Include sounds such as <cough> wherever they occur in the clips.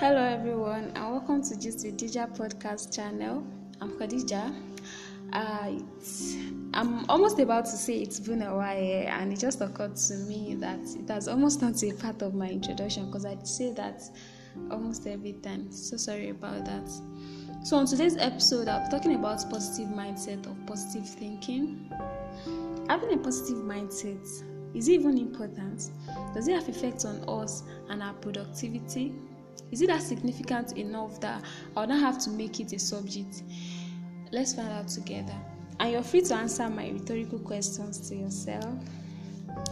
Hello, everyone, and welcome to Gist with Dija podcast channel. I'm Khadija. Uh, I'm almost about to say it's been a while, and it just occurred to me that it has almost not a part of my introduction because I say that almost every time. So sorry about that. So, on today's episode, I'll be talking about positive mindset or positive thinking. Having a positive mindset is even important? Does it have effects on us and our productivity? Is it that significant enough that I not have to make it a subject? Let's find out together. And you're free to answer my rhetorical questions to yourself.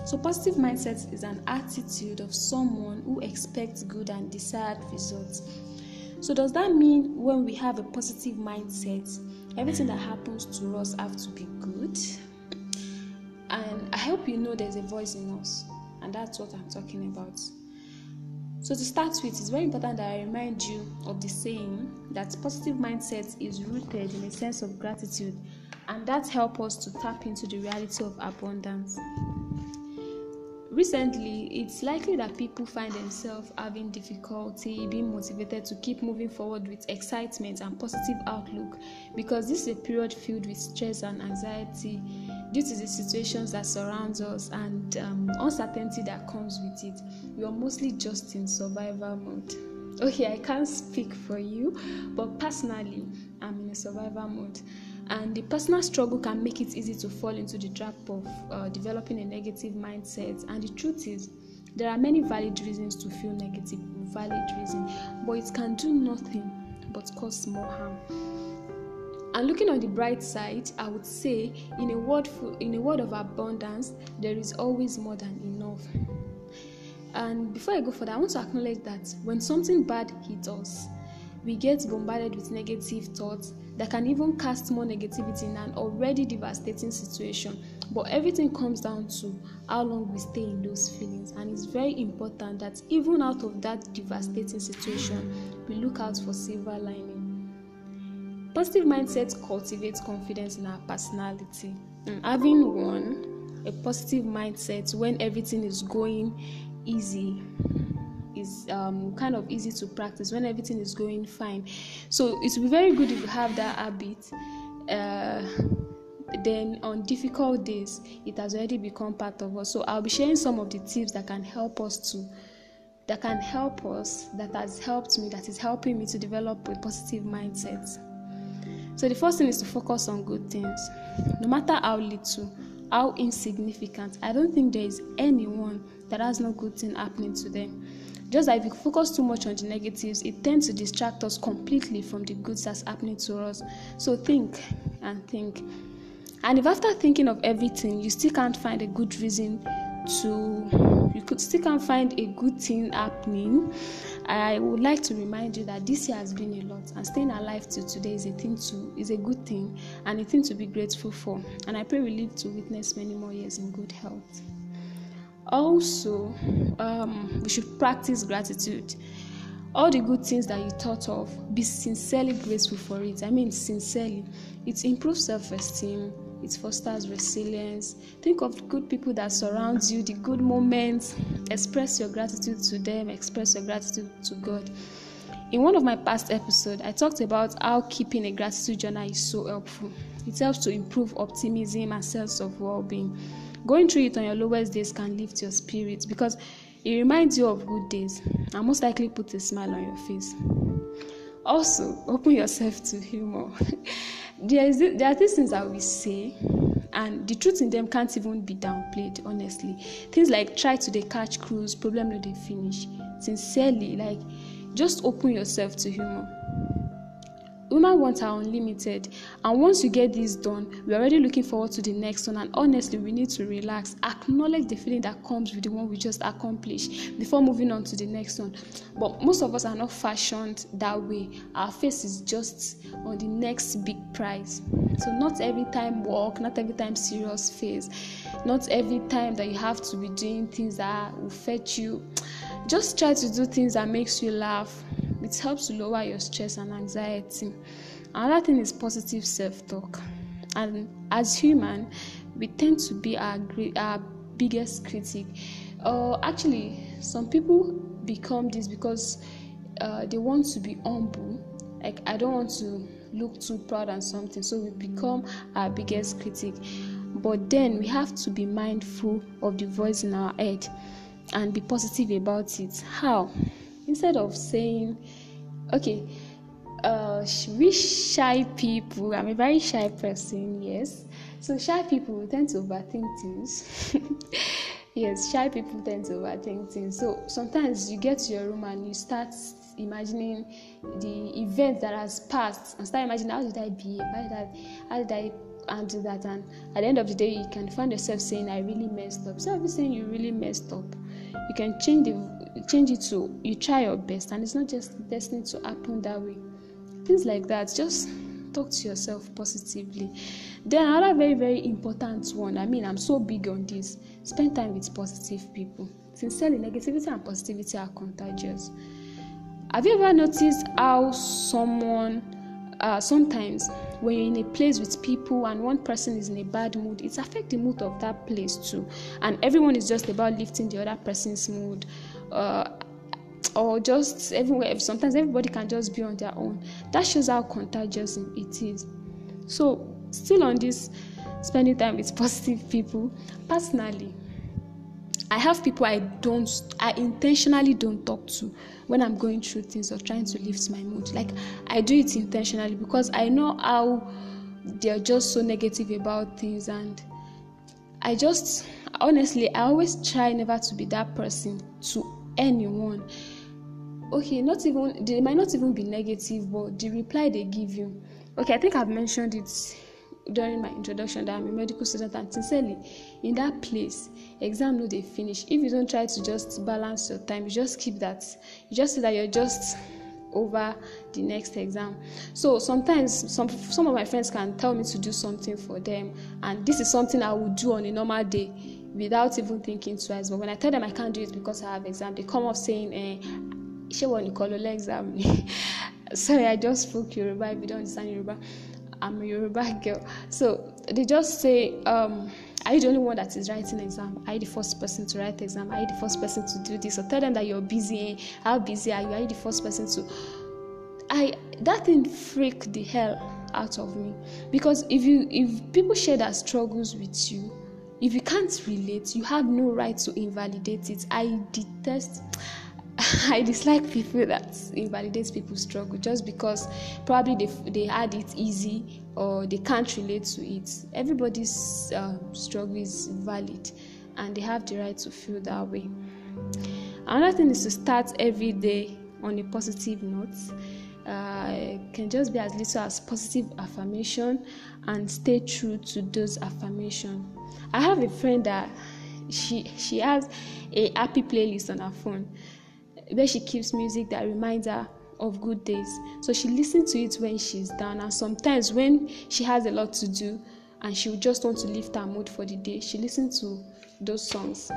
So, positive mindset is an attitude of someone who expects good and desired results. So, does that mean when we have a positive mindset, everything that happens to us have to be good? And I hope you know there's a voice in us, and that's what I'm talking about. So, to start with, it's very important that I remind you of the saying that positive mindset is rooted in a sense of gratitude, and that helps us to tap into the reality of abundance. Recently, it's likely that people find themselves having difficulty being motivated to keep moving forward with excitement and positive outlook because this is a period filled with stress and anxiety due to the situations that surround us and um, uncertainty that comes with it. We are mostly just in survival mode. Okay, I can't speak for you, but personally, I'm in a survival mode and the personal struggle can make it easy to fall into the trap of uh, developing a negative mindset and the truth is there are many valid reasons to feel negative valid reason but it can do nothing but cause more harm and looking on the bright side i would say in a world in a world of abundance there is always more than enough and before i go further i want to acknowledge that when something bad hits us we get bombarded with negative thoughts that can even cast more negativity in an already devastating situation. But everything comes down to how long we stay in those feelings, and it's very important that even out of that devastating situation, we look out for silver lining. Positive mindset cultivates confidence in our personality. And having one, a positive mindset when everything is going easy is um, kind of easy to practice when everything is going fine. So it will be very good if you have that habit. Uh, then on difficult days, it has already become part of us. So I'll be sharing some of the tips that can help us to that can help us that has helped me that is helping me to develop a positive mindset so the first thing is to focus on good things no matter how little how insignificant i don't think there is anyone that has no good thing happening to them just if we focus too much on the negatives, it tends to distract us completely from the goods that's happening to us. So think and think. And if after thinking of everything, you still can't find a good reason to, you could still can't find a good thing happening, I would like to remind you that this year has been a lot, and staying alive till today is a thing to is a good thing and a thing to be grateful for. And I pray we live to witness many more years in good health. Also, um, we should practice gratitude. All the good things that you thought of, be sincerely grateful for it. I mean, sincerely. It improves self esteem, it fosters resilience. Think of good people that surround you, the good moments. Express your gratitude to them, express your gratitude to God. In one of my past episodes, I talked about how keeping a gratitude journal is so helpful. It helps to improve optimism and sense of well being. Going through it on your lowest days can lift your spirits because it reminds you of good days and most likely put a smile on your face. Also, open yourself to humor. <laughs> there, are these things that we say, and the truth in them can't even be downplayed, honestly. Things like try to they catch cruise, problem no they finish. Sincerely, like just open yourself to humor women wants are unlimited. And once you get this done we're already looking forward to the next one. And honestly we need to relax. Acknowledge the feeling that comes with the one we just accomplished before moving on to the next one. But most of us are not fashioned that way. Our face is just on the next big prize. So not every time work not every time serious face not every time that you have to be doing things that will fetch you. Just try to do things that makes you laugh it helps to lower your stress and anxiety. Another thing is positive self-talk. And as human, we tend to be our our biggest critic. Uh, actually, some people become this because uh, they want to be humble like i don't want to look too proud and something so we become our biggest critic but then we have to be mindful of the voice in our head and be positive about it how instead of saying okay uh we shy people i'm a very shy person yes. So shy people tend to overthink things. <laughs> Yes shy people tend to overthink things. So sometimes you get to your room and you start imagining the event that has passed and start imagining how did i behave? How did i how did i handle that? And at the end of the day you can find yourself saying i really messed up. Instead of saying you really messed up you can change the change it to you try your best and it's not just destined to happen that way. Things like that just talk to yourself positively. Then another very very important one i mean i'm so big on this spend time with positive people. Sincerely negativity and positivity are contagious. Have you ever noticed how someone uh, sometimes when you're in a place with people and one person is in a bad mood it affects the mood of that place too. And everyone is just about lifting the other person's mood uh, or just everywhere sometimes everybody can just be on their own. That shows how contagious it is. So still on this spending time with <laughs> positive people personally I have people I don't, I intentionally don't talk to when I'm going through things or trying to lift my mood. Like I do it intentionally because I know how they're just so negative about things, and I just honestly, I always try never to be that person to anyone. Okay, not even they might not even be negative, but the reply they give you. Okay, I think I've mentioned it during my introduction that I'm a medical student and sincerely in that place exam no dey finish. If you don't try to just balance your time you just keep that. You just see that you're just over the next exam. So sometimes some some of my friends can tell me to do something for them and this is something i would do on a normal day without even thinking twice. But when i tell them i can't do it because i have exam they come off saying eh ṣé wọn nìkan exam <laughs> sorry i just spoke yoruba if you don't understand yoruba I'm a Yoruba <laughs> girl. So they just say, um, Are you the only one that is writing exam? Are you the first person to write exam? Are you the first person to do this? Or tell them that you're busy. How busy are you? Are you the first person to? I that thing freaked the hell out of me because if you if people share their struggles with you, if you can't relate, you have no right to invalidate it. I detest. <laughs> I dislike people that invalidate people's struggle just because probably they they had it easy or they can't relate to it. Everybody's uh, struggle is valid, and they have the right to feel that way. Another thing is to start every day on a positive note. Uh, can just be as little as positive affirmation and stay true to those affirmation. I have a friend that she she has a happy playlist on her phone where she keeps music that reminds her of good days. So she listens to it when she's down, and sometimes when she has a lot to do and she just want to lift her mood for the day, she listens to those songs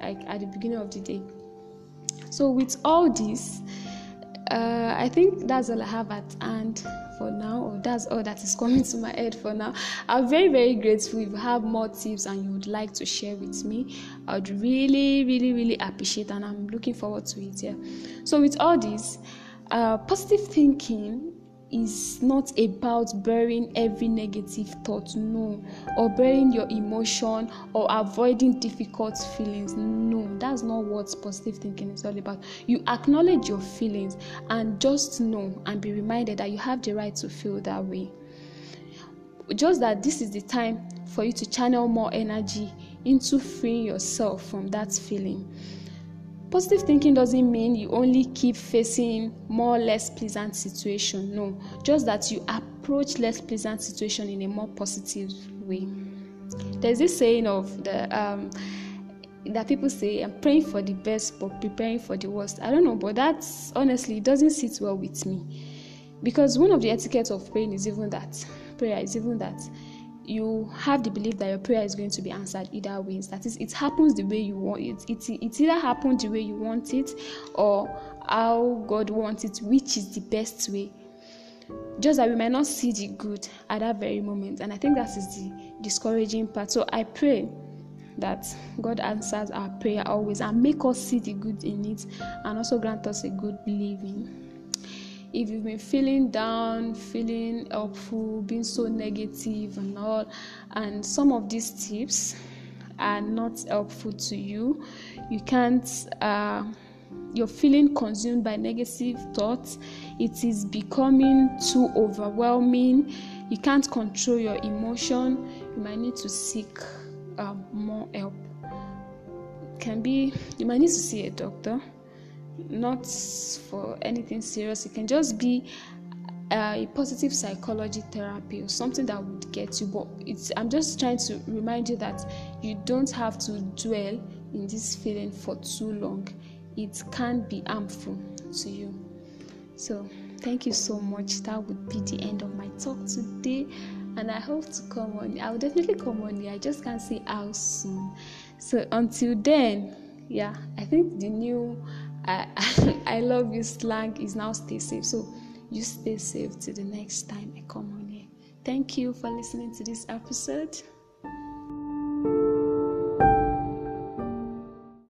like at the beginning of the day. So with all this, uh, I think that's all I have at hand for now, or that's all that is coming to my head for now. I'm very, very grateful if you have more tips and you would like to share with me. I would really, really, really appreciate, and I'm looking forward to it. Yeah. So with all this, uh, positive thinking is not about burying every negative thought, no, or burying your emotion or avoiding difficult feelings. No, that's not what positive thinking is all about. You acknowledge your feelings and just know and be reminded that you have the right to feel that way. Just that this is the time for you to channel more energy into freeing yourself from that feeling. Positive thinking doesn't mean you only keep facing more or less pleasant situation. No, just that you approach less pleasant situation in a more positive way. There's this saying of the um, that people say I'm praying for the best but preparing for the worst. I don't know, but that's honestly doesn't sit well with me. Because one of the etiquettes of praying is even that prayer is even that you have the belief that your prayer is going to be answered either ways. That is, it happens the way you want it. It, it either happens the way you want it or how God wants it, which is the best way. Just that we might not see the good at that very moment. And I think that is the discouraging part. So I pray that God answers our prayer always and make us see the good in it and also grant us a good living. If you've been feeling down, feeling helpful, being so negative and all, and some of these tips are not helpful to you, you can't. Uh, you're feeling consumed by negative thoughts, it is becoming too overwhelming, you can't control your emotion, you might need to seek um, more help. Can be you might need to see a doctor, not for anything serious, it can just be a positive psychology therapy or something that would get you but it's i'm just trying to remind you that you don't have to dwell in this feeling for too long it can be harmful to you. So, thank you so much. That would be the end of my talk today. And I hope to come on. I will definitely come on here. I just can't say how soon. So, until then, yeah, I think the new I, <laughs> I love you slang is now stay safe. So, you stay safe till the next time I come on here. Thank you for listening to this episode.